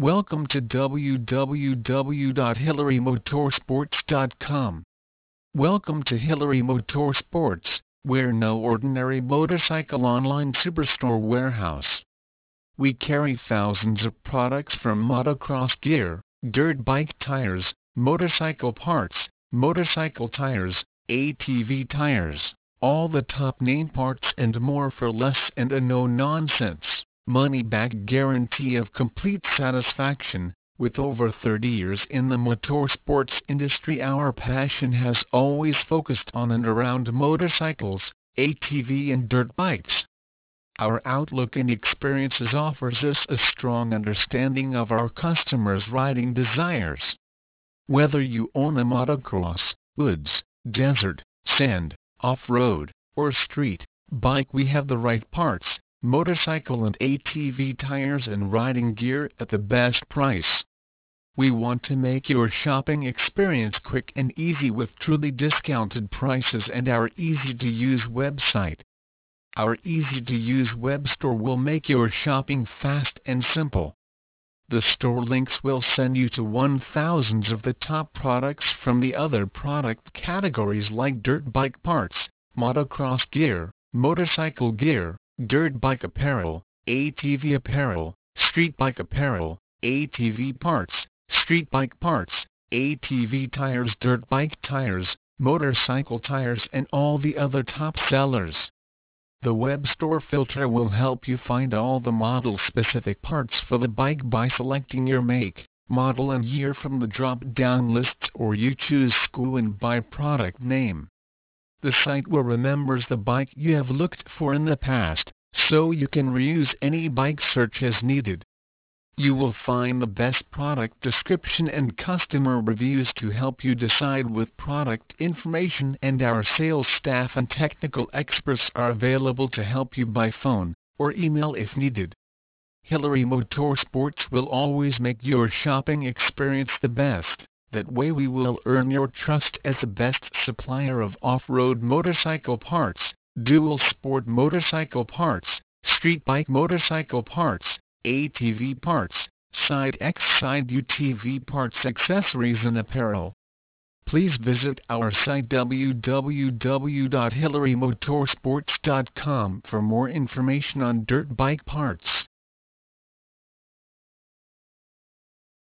Welcome to www.hillerymotorsports.com. Welcome to Hillery Motorsports, where no ordinary motorcycle online superstore warehouse. We carry thousands of products from motocross gear, dirt bike tires, motorcycle parts, motorcycle tires, ATV tires, all the top name parts and more for less and a no-nonsense money-back guarantee of complete satisfaction. With over 30 years in the motorsports industry our passion has always focused on and around motorcycles, ATV and dirt bikes. Our outlook and experiences offers us a strong understanding of our customers' riding desires. Whether you own a motocross, woods, desert, sand, off-road, or street bike we have the right parts, motorcycle and ATV tires and riding gear at the best price. We want to make your shopping experience quick and easy with truly discounted prices and our easy-to-use website. Our easy-to-use web store will make your shopping fast and simple. The store links will send you to one thousands of the top products from the other product categories like dirt bike parts, motocross gear, motorcycle gear, dirt bike apparel, ATV apparel, street bike apparel, ATV parts, street bike parts, ATV tires dirt bike tires, motorcycle tires and all the other top sellers. The web store filter will help you find all the model-specific parts for the bike by selecting your make, model and year from the drop-down lists or you choose SKU and by product name. The site will remembers the bike you have looked for in the past, so you can reuse any bike search as needed. You will find the best product description and customer reviews to help you decide with product information and our sales staff and technical experts are available to help you by phone or email if needed. Hillery Motorsports will always make your shopping experience the best. That way we will earn your trust as the best supplier of off-road motorcycle parts, dual sport motorcycle parts, street bike motorcycle parts, ATV parts, Side X Side UTV parts accessories and apparel. Please visit our site www.hillerymotorsports.com for more information on dirt bike parts.